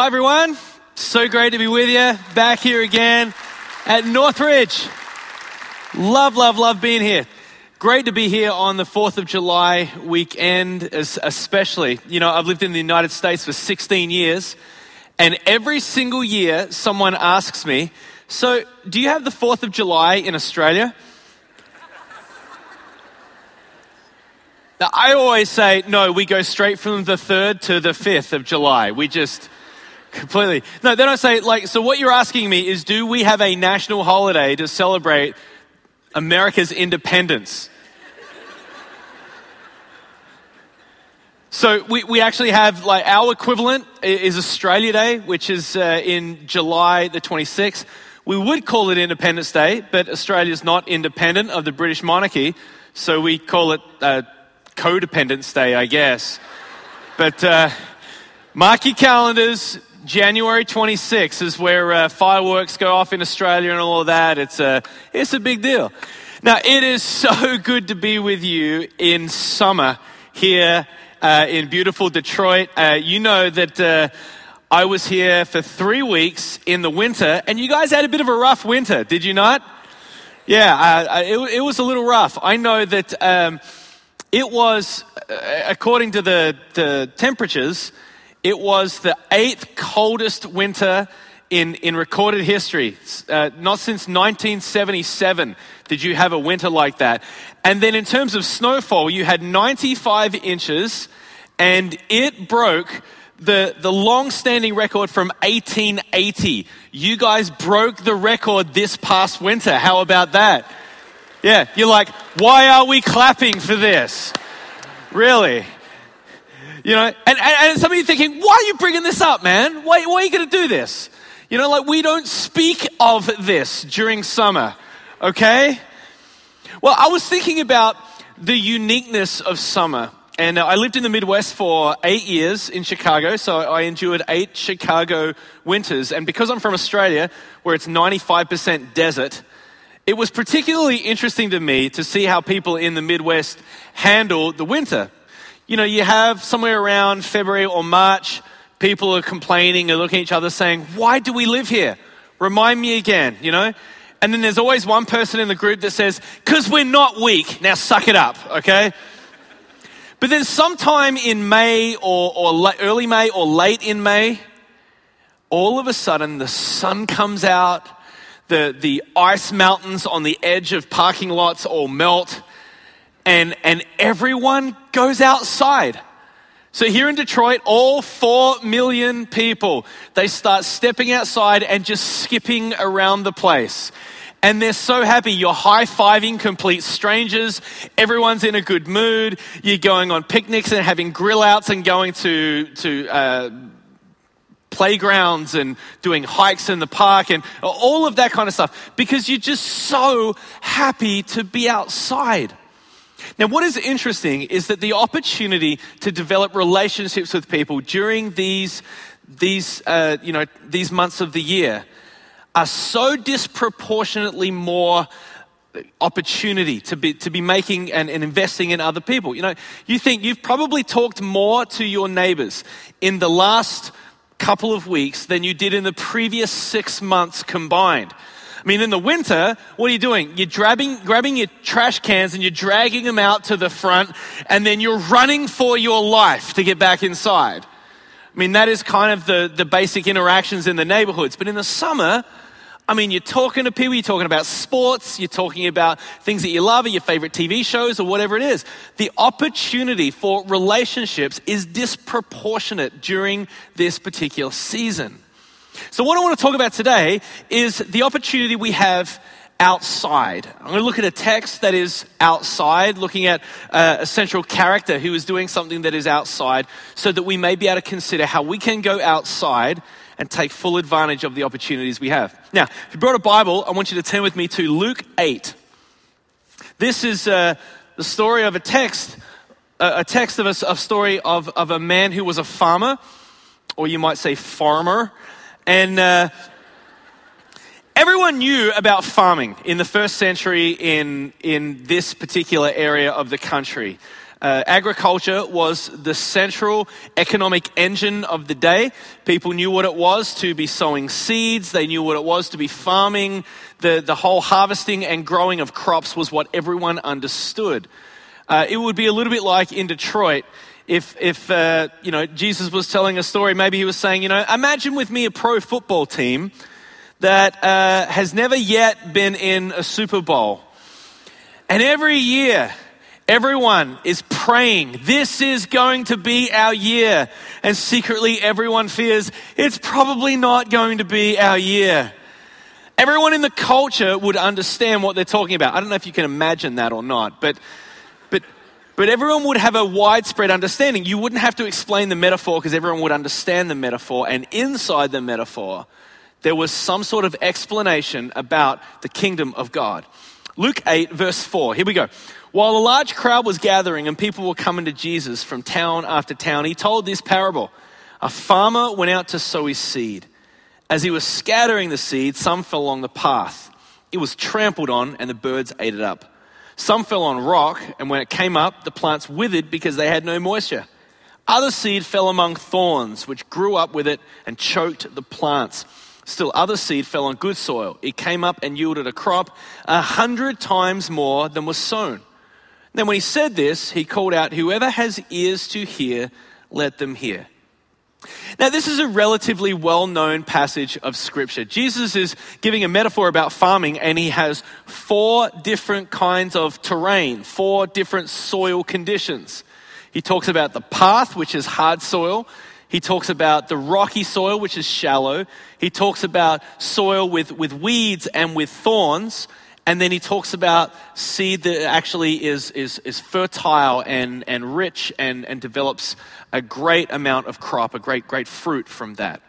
Hi everyone. So great to be with you back here again at Northridge. Love, love, love being here. Great to be here on the 4th of July weekend, especially. You know, I've lived in the United States for 16 years, and every single year someone asks me, So, do you have the 4th of July in Australia? Now, I always say, no, we go straight from the 3rd to the 5th of July. We just completely. No, then I say, like, so what you're asking me is do we have a national holiday to celebrate America's independence? So we, we actually have like our equivalent is Australia Day, which is uh, in July the 26th. We would call it Independence Day, but Australia is not independent of the British monarchy, so we call it uh, Codependence Day, I guess. But uh, mark your calendars. January 26th is where uh, fireworks go off in Australia and all of that. It's a, it's a big deal. Now, it is so good to be with you in summer here uh, in beautiful Detroit. Uh, you know that uh, I was here for three weeks in the winter, and you guys had a bit of a rough winter, did you not? Yeah, uh, it, it, was a little rough. I know that. Um, it was, uh, according to the, the temperatures, it was the eighth coldest winter in, in recorded history. Uh, not since 1977 did you have a winter like that. And then in terms of snowfall, you had 95 inches, and it broke the, the long standing record from 1880. You guys broke the record this past winter. How about that? Yeah, you're like, why are we clapping for this? Really? You know, and, and, and some of you thinking, why are you bringing this up, man? Why, why are you going to do this? You know, like we don't speak of this during summer, okay? Well, I was thinking about the uniqueness of summer. And uh, I lived in the Midwest for eight years in Chicago, so I endured eight Chicago winters. And because I'm from Australia, where it's 95% desert, it was particularly interesting to me to see how people in the Midwest handle the winter. You know, you have somewhere around February or March, people are complaining and looking at each other saying, Why do we live here? Remind me again, you know? And then there's always one person in the group that says, Because we're not weak. Now suck it up, okay? But then sometime in May or, or early May or late in May, all of a sudden the sun comes out the, the ice mountains on the edge of parking lots all melt, and, and everyone goes outside. So here in Detroit, all four million people, they start stepping outside and just skipping around the place. And they're so happy. You're high fiving complete strangers. Everyone's in a good mood. You're going on picnics and having grill outs and going to, to uh, playgrounds and doing hikes in the park and all of that kind of stuff because you're just so happy to be outside. Now, what is interesting is that the opportunity to develop relationships with people during these, these, uh, you know, these months of the year are so disproportionately more opportunity to be, to be making and, and, investing in other people. You know, you think you've probably talked more to your neighbors in the last couple of weeks than you did in the previous six months combined. I mean, in the winter, what are you doing? You're grabbing, grabbing your trash cans and you're dragging them out to the front, and then you're running for your life to get back inside. I mean, that is kind of the, the basic interactions in the neighborhoods. But in the summer, I mean, you're talking to people, you're talking about sports, you're talking about things that you love, or your favorite TV shows, or whatever it is. The opportunity for relationships is disproportionate during this particular season. So, what I want to talk about today is the opportunity we have outside. I'm going to look at a text that is outside, looking at uh, a central character who is doing something that is outside, so that we may be able to consider how we can go outside and take full advantage of the opportunities we have. Now, if you brought a Bible, I want you to turn with me to Luke 8. This is uh, the story of a text, a text of a, a story of, of a man who was a farmer, or you might say farmer. And uh, everyone knew about farming in the first century in, in this particular area of the country. Uh, agriculture was the central economic engine of the day. People knew what it was to be sowing seeds. They knew what it was to be farming. The, the whole harvesting and growing of crops was what everyone understood. Uh, it would be a little bit like in Detroit if, if uh, you know, Jesus was telling a story, maybe he was saying, you know, imagine with me a pro football team that uh, has never yet been in a Super Bowl. And every year, Everyone is praying, this is going to be our year. And secretly, everyone fears it's probably not going to be our year. Everyone in the culture would understand what they're talking about. I don't know if you can imagine that or not, but, but, but everyone would have a widespread understanding. You wouldn't have to explain the metaphor because everyone would understand the metaphor. And inside the metaphor, there was some sort of explanation about the kingdom of God. Luke 8, verse 4. Here we go. While a large crowd was gathering and people were coming to Jesus from town after town, he told this parable. A farmer went out to sow his seed. As he was scattering the seed, some fell along the path. It was trampled on, and the birds ate it up. Some fell on rock, and when it came up, the plants withered because they had no moisture. Other seed fell among thorns, which grew up with it and choked the plants. Still, other seed fell on good soil. It came up and yielded a crop a hundred times more than was sown. Then, when he said this, he called out, Whoever has ears to hear, let them hear. Now, this is a relatively well known passage of Scripture. Jesus is giving a metaphor about farming, and he has four different kinds of terrain, four different soil conditions. He talks about the path, which is hard soil. He talks about the rocky soil, which is shallow. He talks about soil with, with weeds and with thorns. And then he talks about seed that actually is, is, is fertile and, and rich and, and develops a great amount of crop, a great, great fruit from that.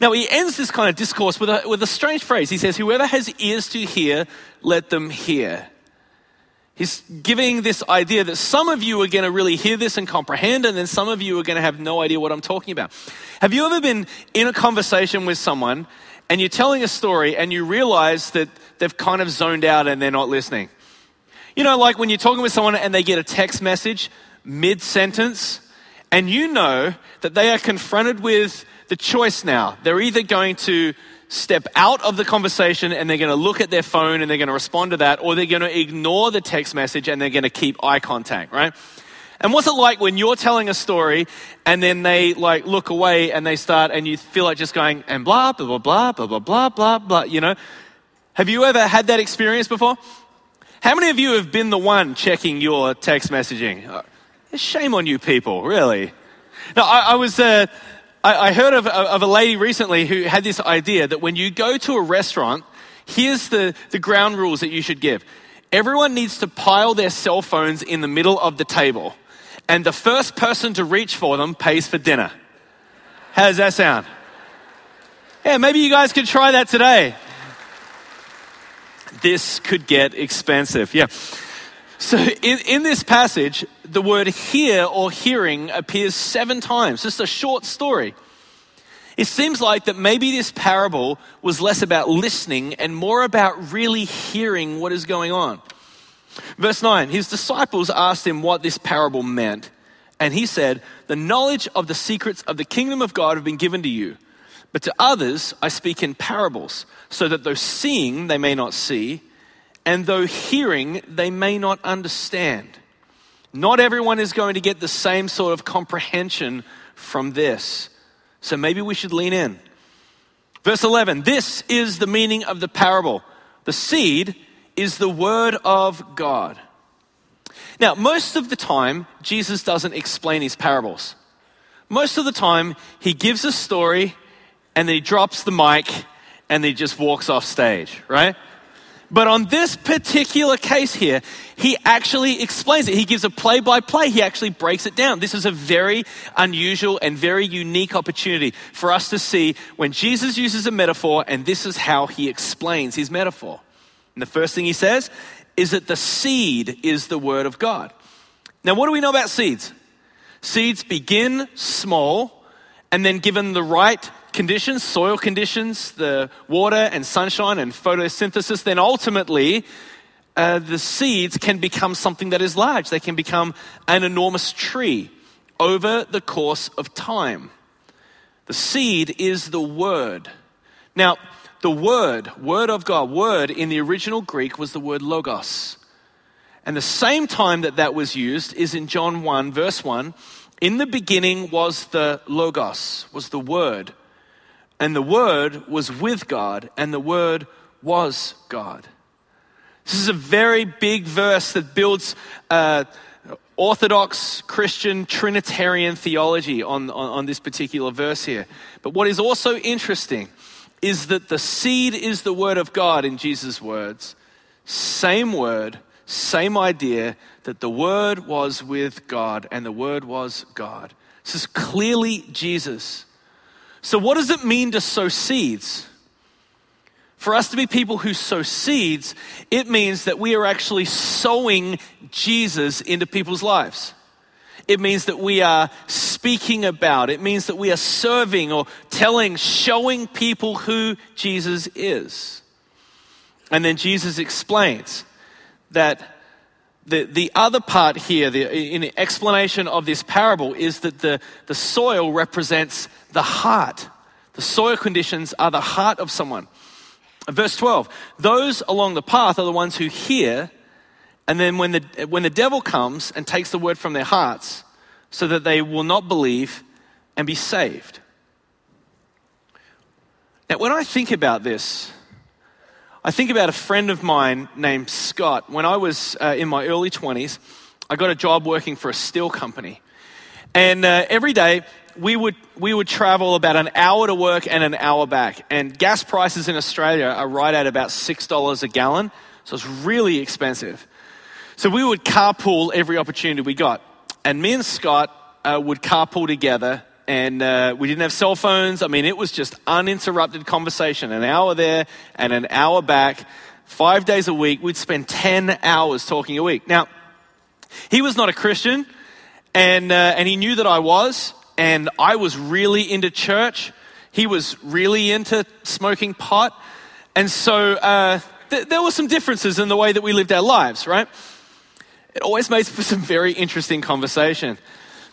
Now, he ends this kind of discourse with a, with a strange phrase. He says, Whoever has ears to hear, let them hear. He's giving this idea that some of you are going to really hear this and comprehend, and then some of you are going to have no idea what I'm talking about. Have you ever been in a conversation with someone and you're telling a story and you realize that they've kind of zoned out and they're not listening. You know, like when you're talking with someone and they get a text message mid sentence, and you know that they are confronted with the choice now. They're either going to step out of the conversation and they're going to look at their phone and they're going to respond to that, or they're going to ignore the text message and they're going to keep eye contact, right? And what's it like when you're telling a story and then they like look away and they start and you feel like just going and blah, blah, blah, blah, blah, blah, blah, blah, blah, you know? Have you ever had that experience before? How many of you have been the one checking your text messaging? Uh, shame on you people, really. Now, I, I was, uh, I, I, heard of, of a lady recently who had this idea that when you go to a restaurant, here's the, the ground rules that you should give. Everyone needs to pile their cell phones in the middle of the table and the first person to reach for them pays for dinner. How does that sound? Yeah, maybe you guys could try that today. This could get expensive. Yeah. So, in, in this passage, the word hear or hearing appears seven times, just a short story. It seems like that maybe this parable was less about listening and more about really hearing what is going on. Verse 9 His disciples asked him what this parable meant. And he said, The knowledge of the secrets of the kingdom of God have been given to you. But to others I speak in parables, so that though seeing they may not see, and though hearing they may not understand. Not everyone is going to get the same sort of comprehension from this. So maybe we should lean in. Verse 11 This is the meaning of the parable. The seed is the Word of God. Now, most of the time, Jesus doesn't explain his parables. Most of the time, he gives a story and then he drops the mic and then he just walks off stage, right? But on this particular case here, he actually explains it. He gives a play by play. He actually breaks it down. This is a very unusual and very unique opportunity for us to see when Jesus uses a metaphor and this is how he explains his metaphor. And the first thing he says is that the seed is the word of God. Now, what do we know about seeds? Seeds begin small, and then given the right conditions, soil conditions, the water and sunshine and photosynthesis, then ultimately uh, the seeds can become something that is large. They can become an enormous tree over the course of time. The seed is the word. Now, the word, word of God, word in the original Greek was the word logos. And the same time that that was used is in John 1, verse 1. In the beginning was the logos, was the word. And the word was with God, and the word was God. This is a very big verse that builds uh, Orthodox Christian Trinitarian theology on, on, on this particular verse here. But what is also interesting is that the seed is the word of God in Jesus' words. Same word, same idea that the word was with God and the word was God. This is clearly Jesus. So, what does it mean to sow seeds? For us to be people who sow seeds, it means that we are actually sowing Jesus into people's lives. It means that we are speaking about. It means that we are serving or telling, showing people who Jesus is. And then Jesus explains that the, the other part here, the in the explanation of this parable, is that the, the soil represents the heart. The soil conditions are the heart of someone. Verse 12 Those along the path are the ones who hear and then when the, when the devil comes and takes the word from their hearts, so that they will not believe and be saved. Now, when I think about this, I think about a friend of mine named Scott. When I was uh, in my early 20s, I got a job working for a steel company. And uh, every day, we would, we would travel about an hour to work and an hour back. And gas prices in Australia are right at about $6 a gallon, so it's really expensive. So we would carpool every opportunity we got. And me and Scott uh, would carpool together, and uh, we didn't have cell phones. I mean, it was just uninterrupted conversation an hour there and an hour back, five days a week. We'd spend 10 hours talking a week. Now, he was not a Christian, and, uh, and he knew that I was, and I was really into church. He was really into smoking pot. And so uh, th- there were some differences in the way that we lived our lives, right? It always makes for some very interesting conversation.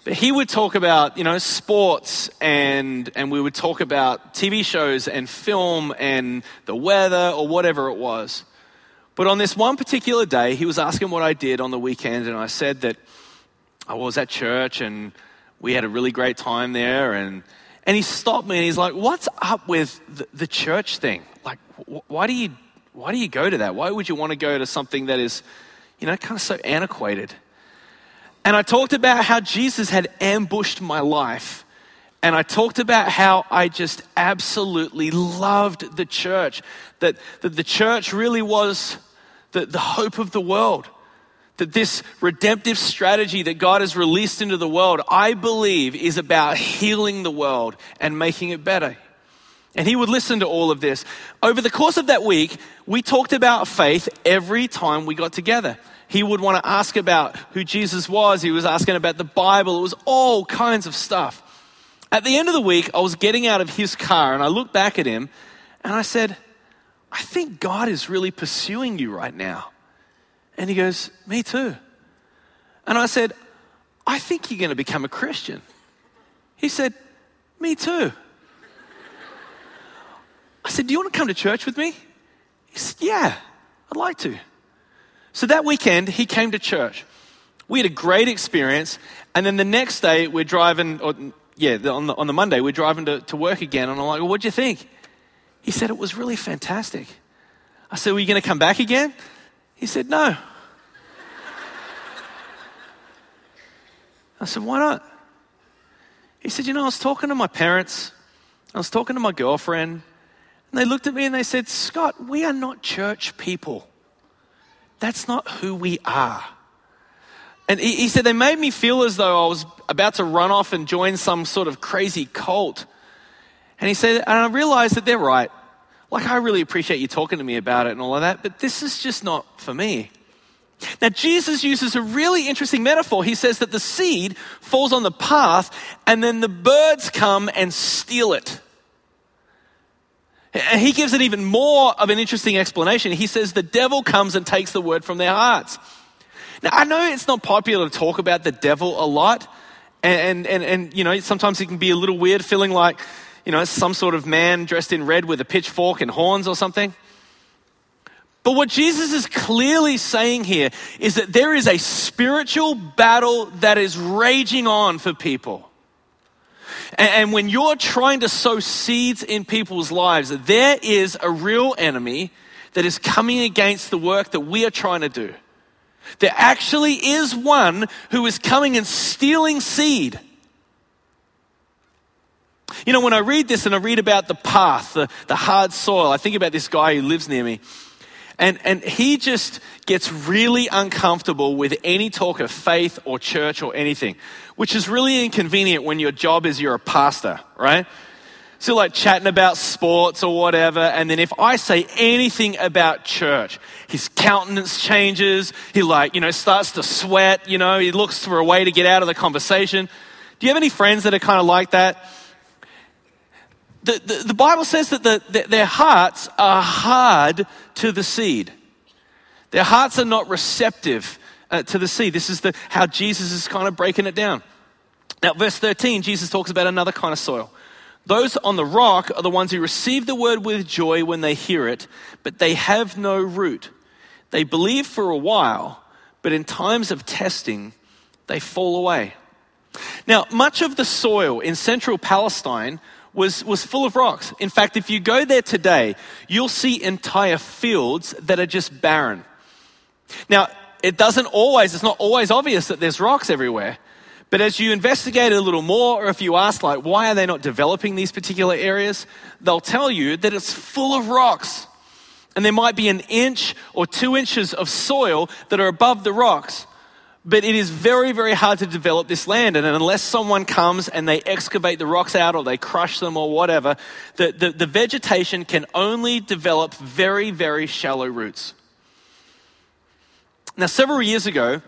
But he would talk about, you know, sports and, and we would talk about TV shows and film and the weather or whatever it was. But on this one particular day, he was asking what I did on the weekend, and I said that I was at church and we had a really great time there. And, and he stopped me and he's like, What's up with the, the church thing? Like, wh- why, do you, why do you go to that? Why would you want to go to something that is you know, kind of so antiquated. And I talked about how Jesus had ambushed my life. And I talked about how I just absolutely loved the church, that, that the church really was the, the hope of the world. That this redemptive strategy that God has released into the world, I believe, is about healing the world and making it better. And he would listen to all of this. Over the course of that week, we talked about faith every time we got together. He would want to ask about who Jesus was. He was asking about the Bible. It was all kinds of stuff. At the end of the week, I was getting out of his car and I looked back at him and I said, I think God is really pursuing you right now. And he goes, Me too. And I said, I think you're going to become a Christian. He said, Me too. I said, Do you want to come to church with me? He said, Yeah, I'd like to. So that weekend, he came to church. We had a great experience. And then the next day, we're driving, or, yeah, on the, on the Monday, we're driving to, to work again. And I'm like, well, what'd you think? He said, it was really fantastic. I said, were you going to come back again? He said, no. I said, why not? He said, you know, I was talking to my parents, I was talking to my girlfriend, and they looked at me and they said, Scott, we are not church people. That's not who we are. And he, he said, they made me feel as though I was about to run off and join some sort of crazy cult. And he said, and I realized that they're right. Like, I really appreciate you talking to me about it and all of that, but this is just not for me. Now, Jesus uses a really interesting metaphor. He says that the seed falls on the path and then the birds come and steal it. And he gives it even more of an interesting explanation. He says the devil comes and takes the word from their hearts. Now, I know it's not popular to talk about the devil a lot. And, and, and, you know, sometimes it can be a little weird feeling like, you know, some sort of man dressed in red with a pitchfork and horns or something. But what Jesus is clearly saying here is that there is a spiritual battle that is raging on for people. And, when you're trying to sow seeds in people's lives, there is a real enemy that is coming against the work that we are trying to do. There actually is one who is coming and stealing seed. You know, when I read this and I read about the path, the, the hard soil, I think about this guy who lives near me. And, and he just gets really uncomfortable with any talk of faith or church or anything, which is really inconvenient when your job is you're a pastor, right? So, like chatting about sports or whatever, and then if I say anything about church, his countenance changes. He, like, you know, starts to sweat, you know, he looks for a way to get out of the conversation. Do you have any friends that are kind of like that? The, the, the Bible says that the, the, their hearts are hard to the seed. Their hearts are not receptive uh, to the seed. This is the, how Jesus is kind of breaking it down. Now, verse 13, Jesus talks about another kind of soil. Those on the rock are the ones who receive the word with joy when they hear it, but they have no root. They believe for a while, but in times of testing, they fall away. Now, much of the soil in central Palestine was, was full of rocks. In fact, if you go there today, you'll see entire fields that are just barren. Now, it doesn't always, it's not always obvious that there's rocks everywhere. But as you investigate it a little more, or if you ask, like, why are they not developing these particular areas, they'll tell you that it's full of rocks. And there might be an inch or two inches of soil that are above the rocks. But it is very, very hard to develop this land. And unless someone comes and they excavate the rocks out or they crush them or whatever, the, the, the vegetation can only develop very, very shallow roots. Now, several years ago,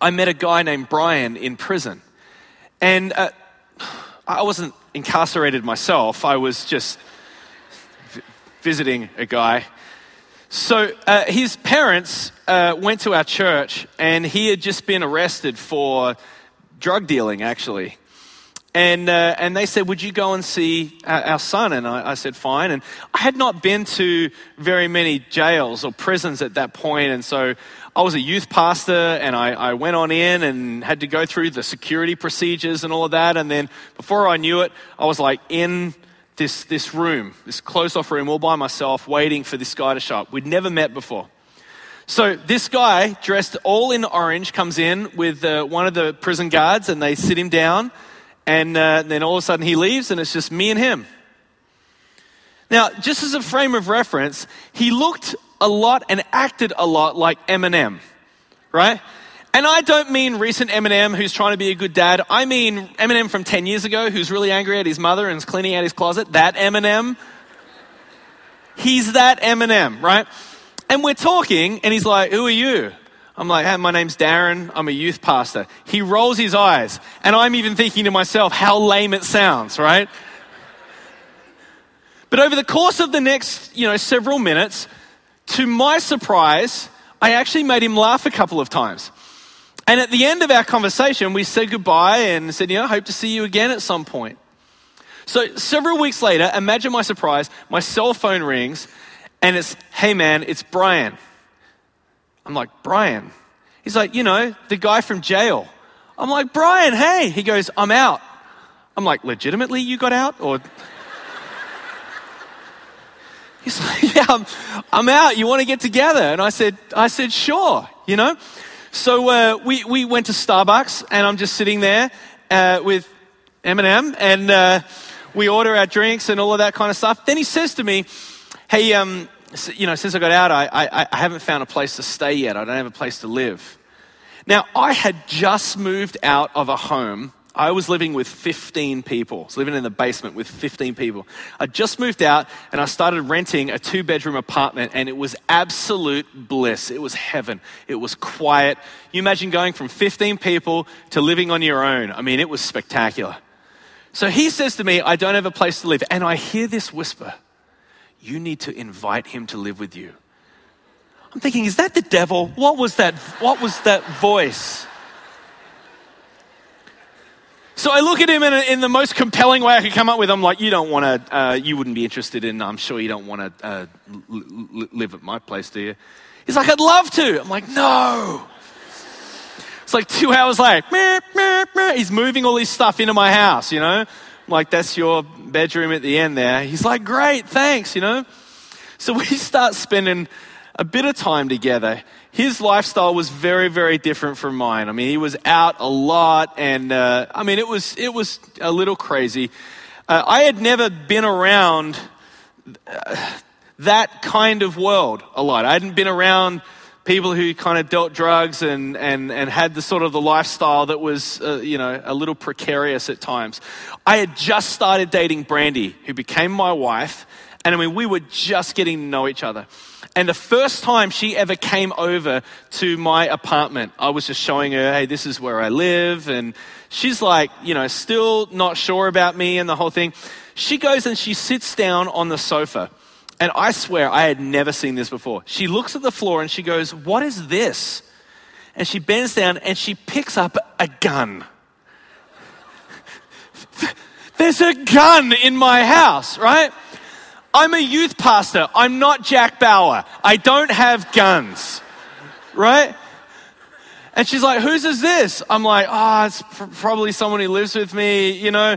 I met a guy named Brian in prison. And uh, I wasn't incarcerated myself, I was just v- visiting a guy. So uh, his parents uh, went to our church, and he had just been arrested for drug dealing, actually. And, uh, and they said, Would you go and see our, our son? And I, I, said, Fine. And I had not been to very many jails or prisons at that point, and so I was a youth pastor, and I, I went on in and had to go through the security procedures and all of that. And then before I knew it, I was like in this, this room, this closed off room, all by myself, waiting for this guy to show up. We'd never met before. So this guy, dressed all in orange, comes in with uh, one of the prison guards, and they sit him down. And uh, then all of a sudden he leaves, and it's just me and him. Now, just as a frame of reference, he looked a lot and acted a lot like Eminem, right? And I don't mean recent Eminem who's trying to be a good dad. I mean Eminem from 10 years ago who's really angry at his mother and is cleaning out his closet. That Eminem. He's that Eminem, right? And we're talking, and he's like, Who are you? I'm like, Hey, my name's Darren. I'm a youth pastor. He rolls his eyes, and I'm even thinking to myself, How lame it sounds, right? But over the course of the next, you know, several minutes, to my surprise, I actually made him laugh a couple of times. And at the end of our conversation, we said goodbye and said, you know, hope to see you again at some point. So several weeks later, imagine my surprise, my cell phone rings and it's, hey man, it's Brian. I'm like, Brian? He's like, you know, the guy from jail. I'm like, Brian, hey. He goes, I'm out. I'm like, legitimately you got out? Or. He's like, yeah, I'm, I'm out. You want to get together? And I said, I said, sure, you know? So uh, we, we went to Starbucks, and I'm just sitting there uh, with Eminem, and uh, we order our drinks and all of that kind of stuff. Then he says to me, "Hey, um, you know, since I got out, I, I, I haven't found a place to stay yet. I don't have a place to live." Now, I had just moved out of a home I was living with 15 people. I was living in the basement with 15 people. I just moved out and I started renting a two bedroom apartment and it was absolute bliss. It was heaven. It was quiet. You imagine going from 15 people to living on your own. I mean, it was spectacular. So he says to me, I don't have a place to live. And I hear this whisper. You need to invite him to live with you. I'm thinking, is that the devil? What was that? What was that voice? So I look at him in, a, in, the most compelling way I could come up with. I'm like, you don't want to, uh, you wouldn't be interested in, I'm sure you don't want to uh, l- live at my place, do you? He's like, I'd love to. I'm like, no. It's like two hours later, meh, meh, meh. he's moving all this stuff into my house, you know? I'm like, that's your bedroom at the end there. He's like, great, thanks, you know? So we start spending a bit of time together his lifestyle was very, very different from mine. I mean, he was out a lot, and uh, I mean, it was it was a little crazy. Uh, I had never been around uh, that kind of world a lot. I hadn't been around people who kind of dealt drugs and, and, and had the sort of the lifestyle that was, uh, you know, a little precarious at times. I had just started dating Brandy, who became my wife, and I mean, we were just getting to know each other. And the first time she ever came over to my apartment, I was just showing her, hey, this is where I live. And she's like, you know, still not sure about me and the whole thing. She goes and she sits down on the sofa. And I swear I had never seen this before. She looks at the floor and she goes, What is this? And she bends down and she picks up a gun. There's a gun in my house, right? I'm a youth pastor. I'm not Jack Bauer. I don't have guns. Right? And she's like, whose is this? I'm like, ah, oh, it's pr- probably someone who lives with me, you know.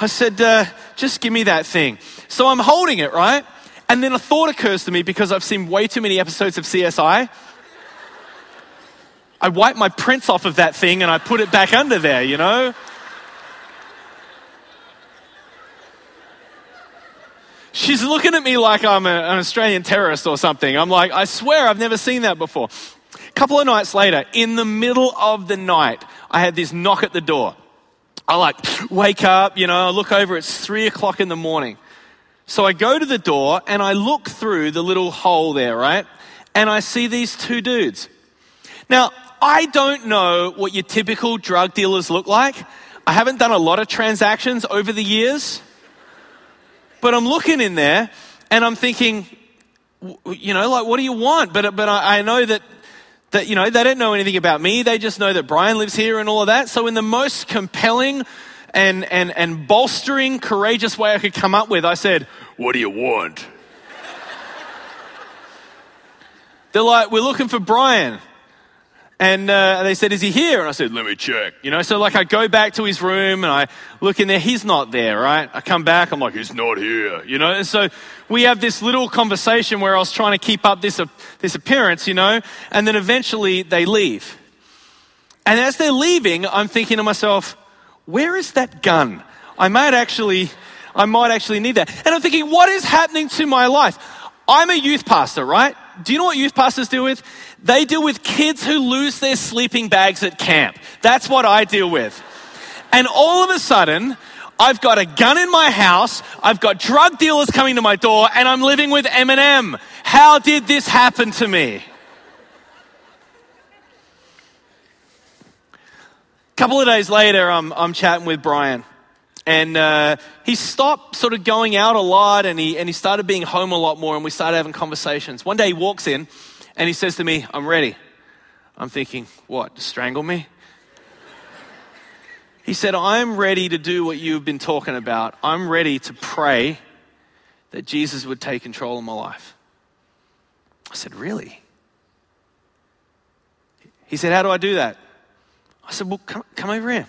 I said, uh, just give me that thing. So I'm holding it, right? And then a thought occurs to me because I've seen way too many episodes of CSI. I wipe my prints off of that thing and I put it back under there, you know? She's looking at me like I'm a, an Australian terrorist or something. I'm like, I swear I've never seen that before. A couple of nights later, in the middle of the night, I had this knock at the door. I like wake up, you know, I look over, it's three o'clock in the morning. So I go to the door and I look through the little hole there, right? And I see these two dudes. Now, I don't know what your typical drug dealers look like. I haven't done a lot of transactions over the years. But I'm looking in there and I'm thinking, you know, like, what do you want? But, but I, I know that, that, you know, they don't know anything about me. They just know that Brian lives here and all of that. So in the most compelling and, and, and bolstering, courageous way I could come up with, I said, what do you want? They're like, we're looking for Brian. And uh, they said, Is he here? And I said, Let me check. You know, so like I go back to his room and I look in there. He's not there, right? I come back. I'm like, He's not here. You know, and so we have this little conversation where I was trying to keep up this, uh, this appearance, you know, and then eventually they leave. And as they're leaving, I'm thinking to myself, Where is that gun? I might actually, I might actually need that. And I'm thinking, What is happening to my life? I'm a youth pastor, right? Do you know what youth pastors deal with? They deal with kids who lose their sleeping bags at camp. That's what I deal with. And all of a sudden, I've got a gun in my house, I've got drug dealers coming to my door, and I'm living with Eminem. How did this happen to me? A couple of days later, I'm, I'm chatting with Brian. And uh, he stopped sort of going out a lot and he, and he started being home a lot more, and we started having conversations. One day he walks in and he says to me, I'm ready. I'm thinking, what, strangle me? He said, I'm ready to do what you've been talking about. I'm ready to pray that Jesus would take control of my life. I said, Really? He said, How do I do that? I said, Well, come, come over here.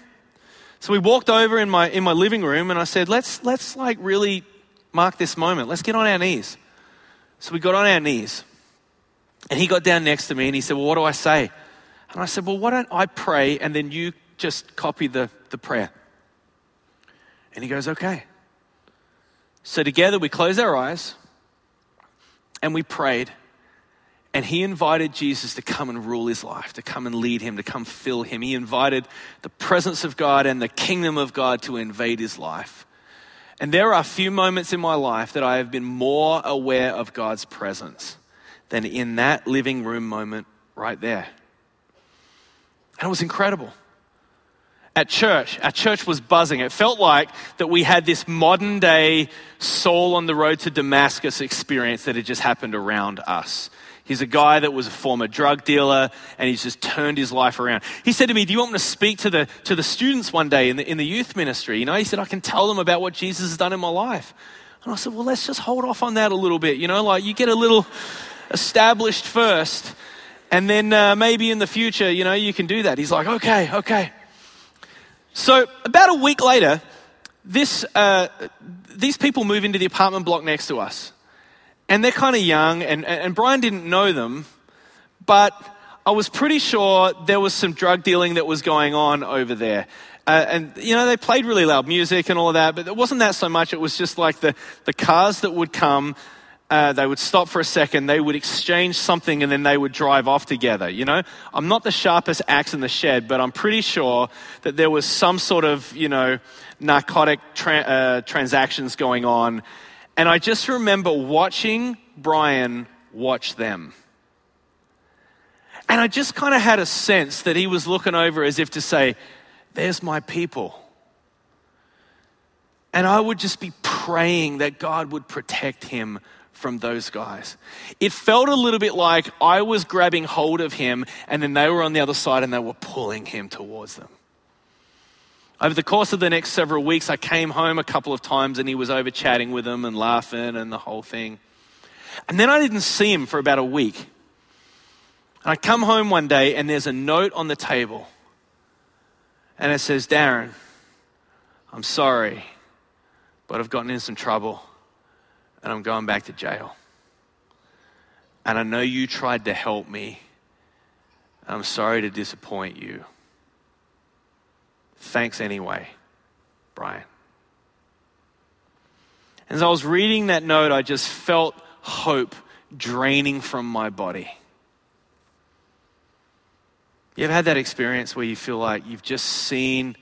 So we walked over in my, in my living room and I said, let's, let's like really mark this moment. Let's get on our knees. So we got on our knees. And he got down next to me and he said, Well, what do I say? And I said, Well, why don't I pray and then you just copy the, the prayer? And he goes, Okay. So together we closed our eyes and we prayed. And he invited Jesus to come and rule his life, to come and lead him, to come fill him. He invited the presence of God and the kingdom of God to invade his life. And there are a few moments in my life that I have been more aware of God's presence than in that living room moment right there. And it was incredible. at church. Our church was buzzing. It felt like that we had this modern day Saul on the road to Damascus experience that had just happened around us. He's a guy that was a former drug dealer and he's just turned his life around. He said to me, Do you want me to speak to the, to the students one day in the, in the youth ministry? You know, he said, I can tell them about what Jesus has done in my life. And I said, Well, let's just hold off on that a little bit. You know, like you get a little established first and then uh, maybe in the future, you know, you can do that. He's like, Okay, okay. So about a week later, this, uh, these people move into the apartment block next to us. And they're kind of young, and, and Brian didn't know them, but I was pretty sure there was some drug dealing that was going on over there. Uh, and, you know, they played really loud music and all of that, but it wasn't that so much. It was just like the, the cars that would come, uh, they would stop for a second, they would exchange something, and then they would drive off together. You know, I'm not the sharpest axe in the shed, but I'm pretty sure that there was some sort of, you know, narcotic tra- uh, transactions going on and I just remember watching Brian watch them. And I just kind of had a sense that he was looking over as if to say, There's my people. And I would just be praying that God would protect him from those guys. It felt a little bit like I was grabbing hold of him and then they were on the other side and they were pulling him towards them. Over the course of the next several weeks, I came home a couple of times and he was over chatting with them and laughing and the whole thing. And then I didn't see him for about a week. And I come home one day and there's a note on the table. And it says, Darren, I'm sorry, but I've gotten in some trouble and I'm going back to jail. And I know you tried to help me. I'm sorry to disappoint you. Thanks anyway, Brian. As I was reading that note, I just felt hope draining from my body. You ever had that experience where you feel like you've just seen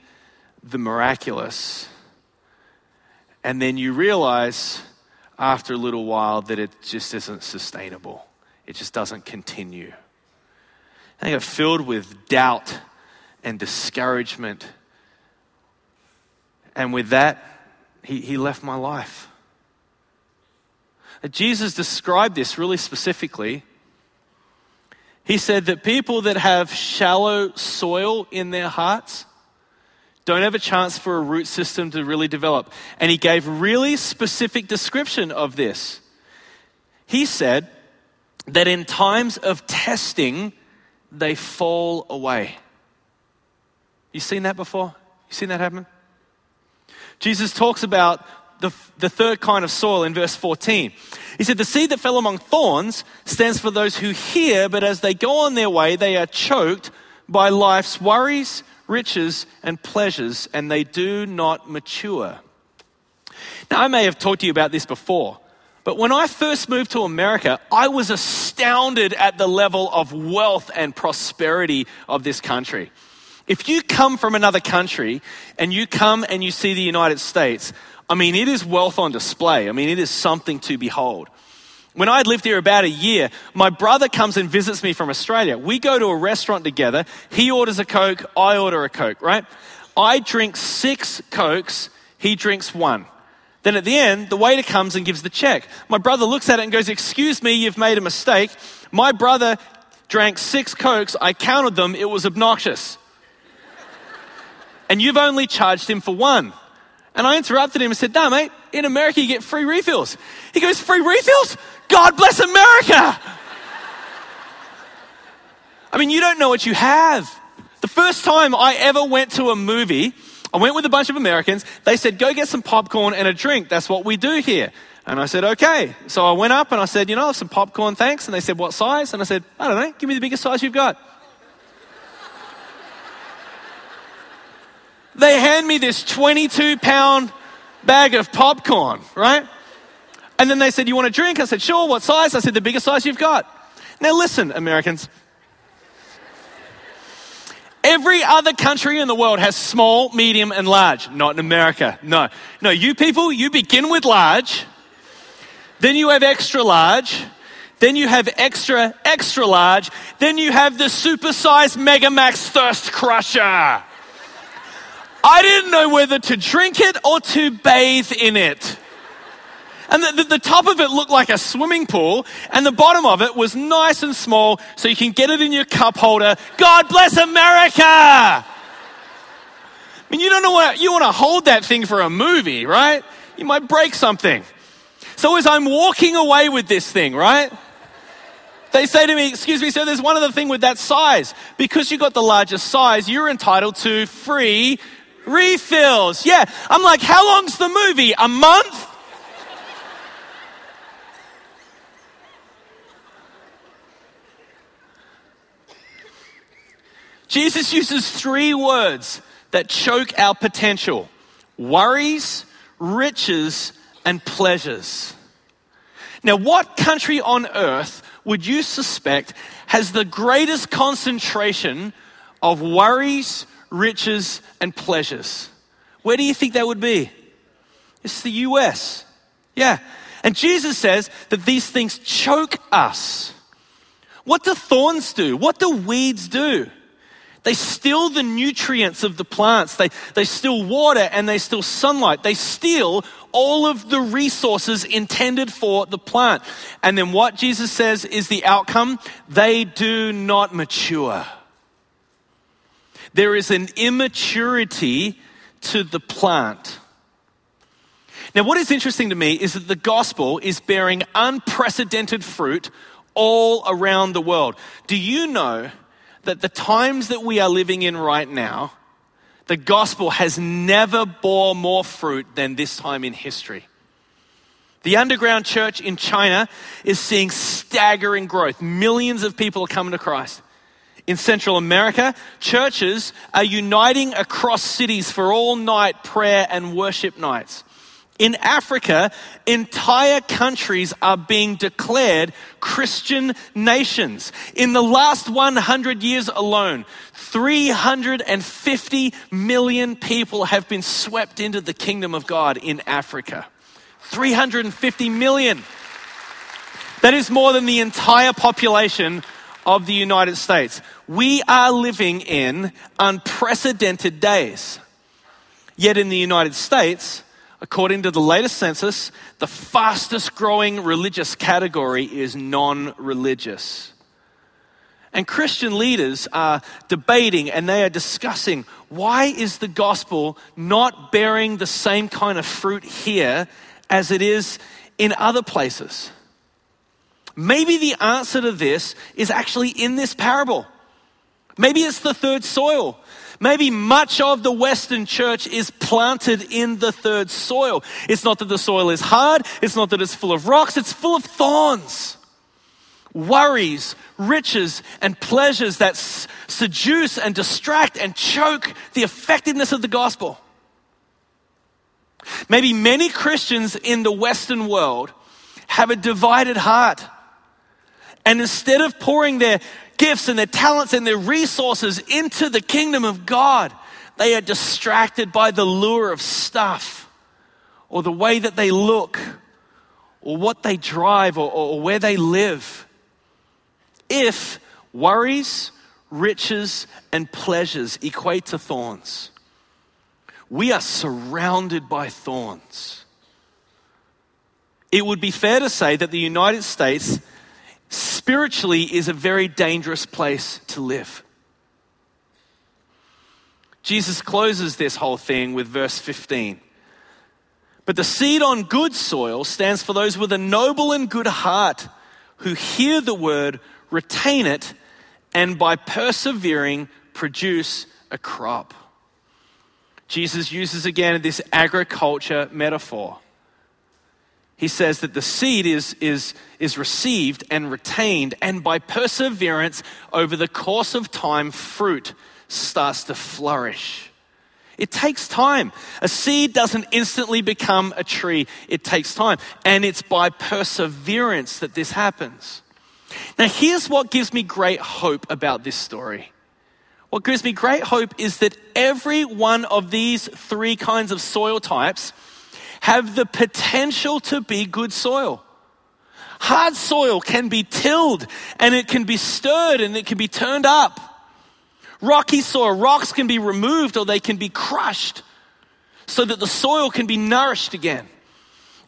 the miraculous, and then you realize after a little while that it just isn't sustainable? It just doesn't continue. I got filled with doubt and discouragement and with that, he, he left my life. Jesus described this really specifically. He said that people that have shallow soil in their hearts don't have a chance for a root system to really develop. And he gave really specific description of this. He said that in times of testing, they fall away. You seen that before? You seen that happen? Jesus talks about the, the third kind of soil in verse 14. He said, The seed that fell among thorns stands for those who hear, but as they go on their way, they are choked by life's worries, riches, and pleasures, and they do not mature. Now, I may have talked to you about this before, but when I first moved to America, I was astounded at the level of wealth and prosperity of this country. If you come from another country and you come and you see the United States, I mean, it is wealth on display. I mean, it is something to behold. When I had lived here about a year, my brother comes and visits me from Australia. We go to a restaurant together. He orders a Coke, I order a Coke, right? I drink six Cokes, he drinks one. Then at the end, the waiter comes and gives the check. My brother looks at it and goes, Excuse me, you've made a mistake. My brother drank six Cokes. I counted them. It was obnoxious and you've only charged him for one. And I interrupted him and said, No, mate, in America you get free refills. He goes, Free refills? God bless America. I mean, you don't know what you have. The first time I ever went to a movie, I went with a bunch of Americans. They said, Go get some popcorn and a drink. That's what we do here. And I said, Okay. So I went up and I said, You know, some popcorn, thanks. And they said, What size? And I said, I don't know, give me the biggest size you've got. They hand me this 22 pound bag of popcorn, right? And then they said, You want a drink? I said, Sure, what size? I said, The biggest size you've got. Now, listen, Americans. Every other country in the world has small, medium, and large. Not in America. No. No, you people, you begin with large, then you have extra large, then you have extra, extra large, then you have the supersized Mega Max Thirst Crusher. I didn't know whether to drink it or to bathe in it. And the, the, the, top of it looked like a swimming pool, and the bottom of it was nice and small, so you can get it in your cup holder. God bless America! I mean, you don't know what, you want to hold that thing for a movie, right? You might break something. So as I'm walking away with this thing, right? They say to me, excuse me, sir, there's one other thing with that size. Because you got the largest size, you're entitled to free refills. Yeah. I'm like, how long's the movie? A month? Jesus uses three words that choke our potential worries, riches, and pleasures. Now, what country on earth would you suspect has the greatest concentration of worries, riches, and pleasures? Where do you think that would be? It's the US. Yeah. And Jesus says that these things choke us. What do thorns do? What do weeds do? They steal the nutrients of the plants. They, they steal water and they steal sunlight. They steal all of the resources intended for the plant. And then what Jesus says is the outcome? They do not mature. There is an immaturity to the plant. Now, what is interesting to me is that the gospel is bearing unprecedented fruit all around the world. Do you know that the times that we are living in right now, the gospel has never bore more fruit than this time in history. The underground church in China is seeing staggering growth. Millions of people are coming to Christ. In Central America, churches are uniting across cities for all night prayer and worship nights. In Africa, entire countries are being declared Christian nations. In the last 100 years alone, 350 million people have been swept into the kingdom of God in Africa. 350 million. That is more than the entire population of the United States. We are living in unprecedented days. Yet in the United States, According to the latest census, the fastest growing religious category is non religious. And Christian leaders are debating and they are discussing why is the gospel not bearing the same kind of fruit here as it is in other places? Maybe the answer to this is actually in this parable. Maybe it's the third soil. Maybe much of the Western church is planted in the third soil. It's not that the soil is hard, it's not that it's full of rocks, it's full of thorns. Worries, riches, and pleasures that seduce and distract and choke the effectiveness of the gospel. Maybe many Christians in the Western world have a divided heart. And instead of pouring their gifts and their talents and their resources into the kingdom of God, they are distracted by the lure of stuff or the way that they look or what they drive or, or where they live. If worries, riches, and pleasures equate to thorns, we are surrounded by thorns. It would be fair to say that the United States spiritually is a very dangerous place to live. Jesus closes this whole thing with verse 15. But the seed on good soil stands for those with a noble and good heart who hear the word, retain it, and by persevering produce a crop. Jesus uses again this agriculture metaphor he says that the seed is, is, is received and retained, and by perseverance over the course of time, fruit starts to flourish. It takes time. A seed doesn't instantly become a tree, it takes time. And it's by perseverance that this happens. Now, here's what gives me great hope about this story. What gives me great hope is that every one of these three kinds of soil types have the potential to be good soil. Hard soil can be tilled and it can be stirred and it can be turned up. Rocky soil, rocks can be removed or they can be crushed so that the soil can be nourished again.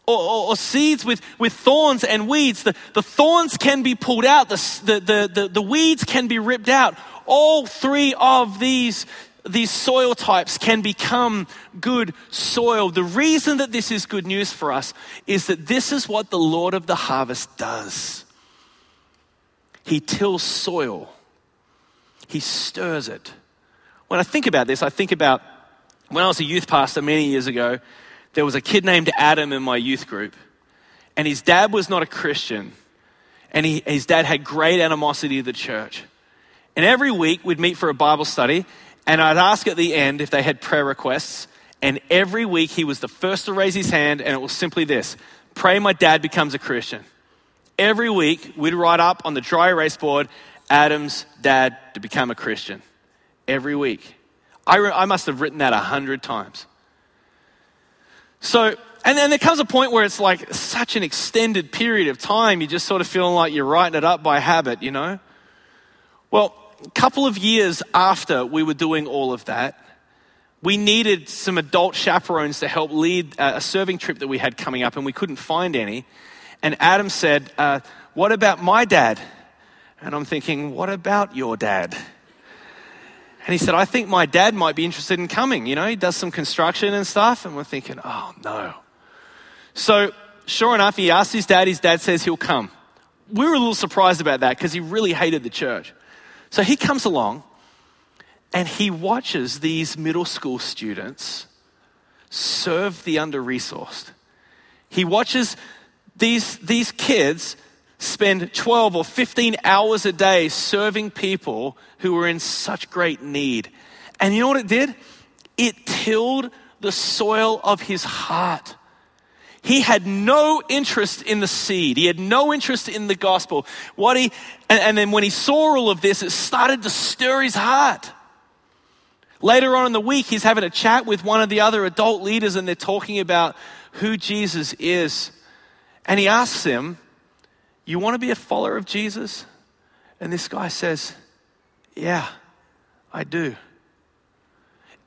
Or, or, or, seeds with, with thorns and weeds. The, the thorns can be pulled out, the, the, the, the weeds can be ripped out. All three of these, these soil types can become good soil. The reason that this is good news for us is that this is what the Lord of the harvest does. He tills soil, He stirs it. When I think about this, I think about when I was a youth pastor many years ago, there was a kid named Adam in my youth group, and his dad was not a Christian, and he, his dad had great animosity to the church. And every week we'd meet for a Bible study, and I'd ask at the end if they had prayer requests. And every week he was the first to raise his hand, and it was simply this Pray my dad becomes a Christian. Every week we'd write up on the dry erase board Adam's dad to become a Christian. Every week. I, re- I must have written that a hundred times. So, and then there comes a point where it's like such an extended period of time, you're just sort of feeling like you're writing it up by habit, you know? Well, couple of years after we were doing all of that, we needed some adult chaperones to help lead a serving trip that we had coming up, and we couldn't find any. And Adam said, uh, What about my dad? And I'm thinking, What about your dad? And he said, I think my dad might be interested in coming. You know, he does some construction and stuff. And we're thinking, Oh, no. So, sure enough, he asked his dad. His dad says he'll come. We were a little surprised about that because he really hated the church. So he comes along and he watches these middle school students serve the under resourced. He watches these, these kids spend 12 or 15 hours a day serving people who were in such great need. And you know what it did? It tilled the soil of his heart. He had no interest in the seed. He had no interest in the gospel. What he, and, and then when he saw all of this, it started to stir his heart. Later on in the week, he's having a chat with one of the other adult leaders, and they're talking about who Jesus is. And he asks him, You want to be a follower of Jesus? And this guy says, Yeah, I do.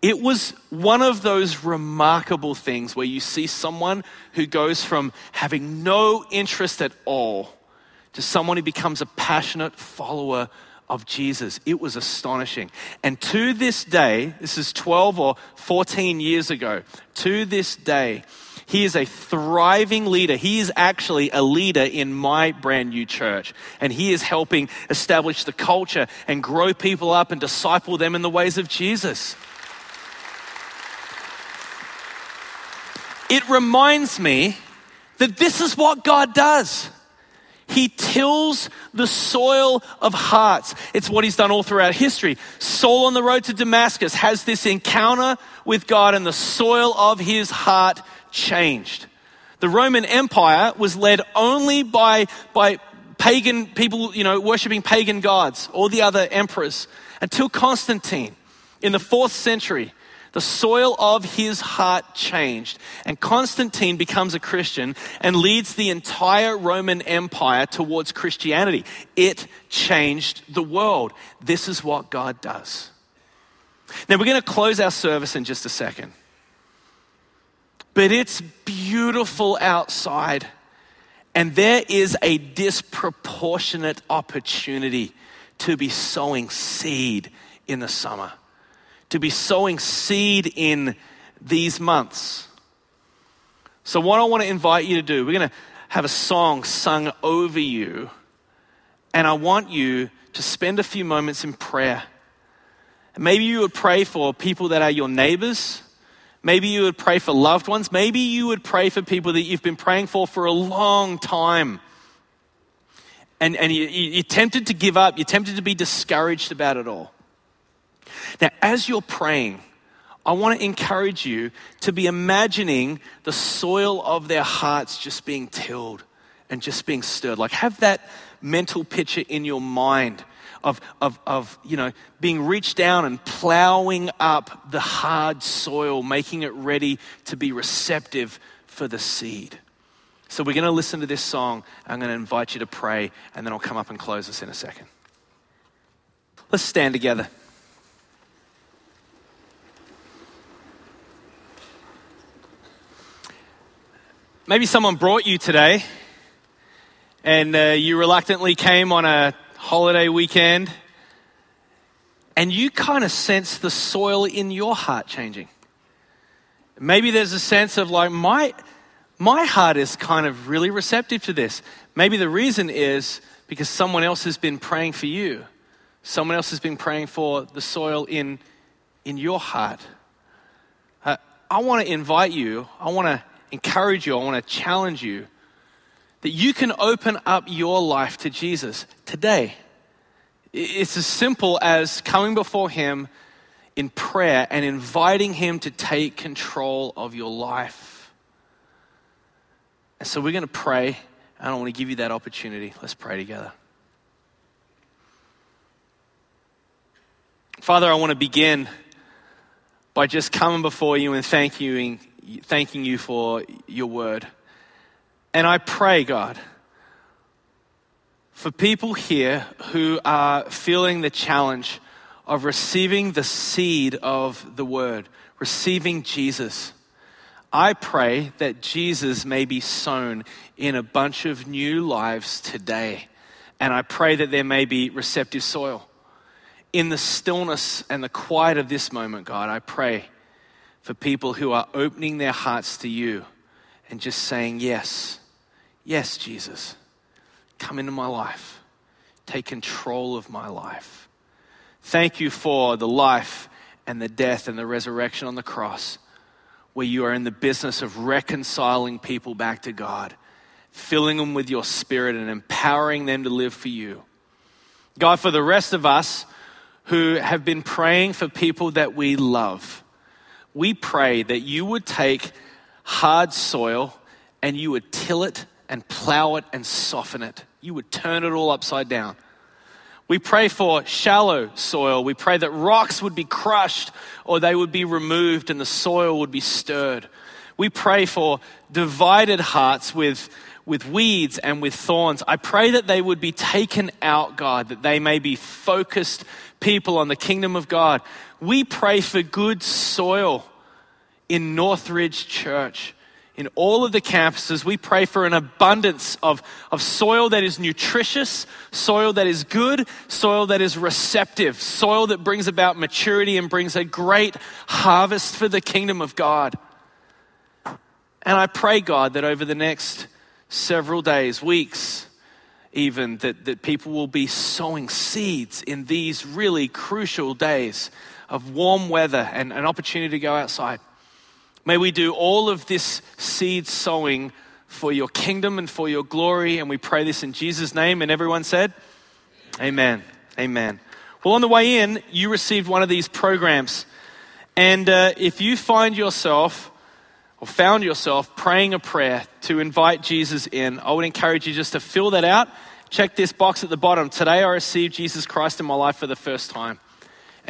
It was one of those remarkable things where you see someone who goes from having no interest at all to someone who becomes a passionate follower of Jesus. It was astonishing. And to this day, this is 12 or 14 years ago, to this day, he is a thriving leader. He is actually a leader in my brand new church. And he is helping establish the culture and grow people up and disciple them in the ways of Jesus. It reminds me that this is what God does. He tills the soil of hearts. It's what he's done all throughout history. Saul on the road to Damascus has this encounter with God, and the soil of his heart changed. The Roman Empire was led only by, by pagan people, you know, worshiping pagan gods, or the other emperors, until Constantine in the fourth century the soil of his heart changed, and Constantine becomes a Christian and leads the entire Roman Empire towards Christianity. It changed the world. This is what God does. Now, we're going to close our service in just a second. But it's beautiful outside, and there is a disproportionate opportunity to be sowing seed in the summer to be sowing seed in these months. So, what I want to invite you to do, we're going to have a song sung over you, and I want you to spend a few moments in prayer. Maybe you would pray for people that are your neighbors. Maybe you would pray for loved ones. Maybe you would pray for people that you've been praying for for a long time. And, and you, you're tempted to give up. You're tempted to be discouraged about it all. Now, as you're praying, I want to encourage you to be imagining the soil of their hearts just being tilled and just being stirred. Like, have that mental picture in your mind of, of, of you know, being reached down and plowing up the hard soil, making it ready to be receptive for the seed. So, we're going to listen to this song. I'm going to invite you to pray, and then I'll come up and close us in a second. Let's stand together. Maybe someone brought you today and uh, you reluctantly came on a holiday weekend and you kind of sense the soil in your heart changing. Maybe there's a sense of like, my, my heart is kind of really receptive to this. Maybe the reason is because someone else has been praying for you. Someone else has been praying for the soil in, in your heart. Uh, I want to invite you, I want to encourage you, I want to challenge you that you can open up your life to Jesus today. It's as simple as coming before Him in prayer and inviting Him to take control of your life. And so we're going to pray, I want to give you that opportunity. Let's pray together. Father, I want to begin by just coming before you and thanking you, thanking you for your word. And I pray, God, for people here who are feeling the challenge of receiving the seed of the word, receiving Jesus. I pray that Jesus may be sown in a bunch of new lives today. And I pray that there may be receptive soil in the stillness and the quiet of this moment, God, I pray for people who are opening their hearts to you and just saying, Yes, yes, Jesus, come into my life, take control of my life. Thank you for the life and the death and the resurrection on the cross, where you are in the business of reconciling people back to God, filling them with your spirit and empowering them to live for you. God, for the rest of us, who have been praying for people that we love. We pray that you would take hard soil and you would till it and plow it and soften it. You would turn it all upside down. We pray for shallow soil. We pray that rocks would be crushed or they would be removed and the soil would be stirred. We pray for divided hearts with, with weeds and with thorns. I pray that they would be taken out, God, that they may be focused people on the kingdom of God. We pray for good soil in Northridge Church. In all of the campuses, we pray for an abundance of, of soil that is nutritious, soil that is good, soil that is receptive, soil that brings about maturity and brings a great harvest for the kingdom of God. And I pray, God, that over the next several days, weeks, even that, that people will be sowing seeds in these really crucial days of warm weather and an opportunity to go outside. May we do all of this seed sowing for your kingdom and for your glory. And we pray this in Jesus' name. And everyone said, Amen. Amen. Well, on the way in, you received one of these programs. And uh, if you find yourself or found yourself praying a prayer to invite Jesus in, I would encourage you just to fill that out. Check this box at the bottom. Today I received Jesus Christ in my life for the first time.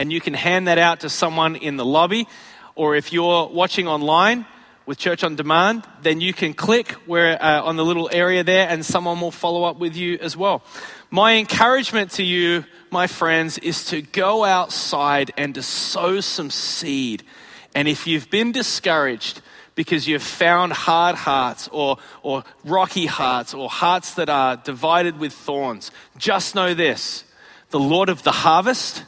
And you can hand that out to someone in the lobby. Or if you're watching online with Church on Demand, then you can click where, uh, on the little area there and someone will follow up with you as well. My encouragement to you, my friends, is to go outside and to sow some seed. And if you've been discouraged, because you've found hard hearts or, or rocky hearts or hearts that are divided with thorns, just know this the Lord of the harvest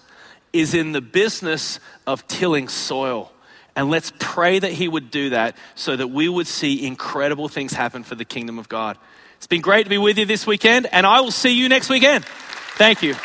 is in the business of tilling soil. And let's pray that He would do that so that we would see incredible things happen for the kingdom of God. It's been great to be with you this weekend, and I will see you next weekend. Thank you.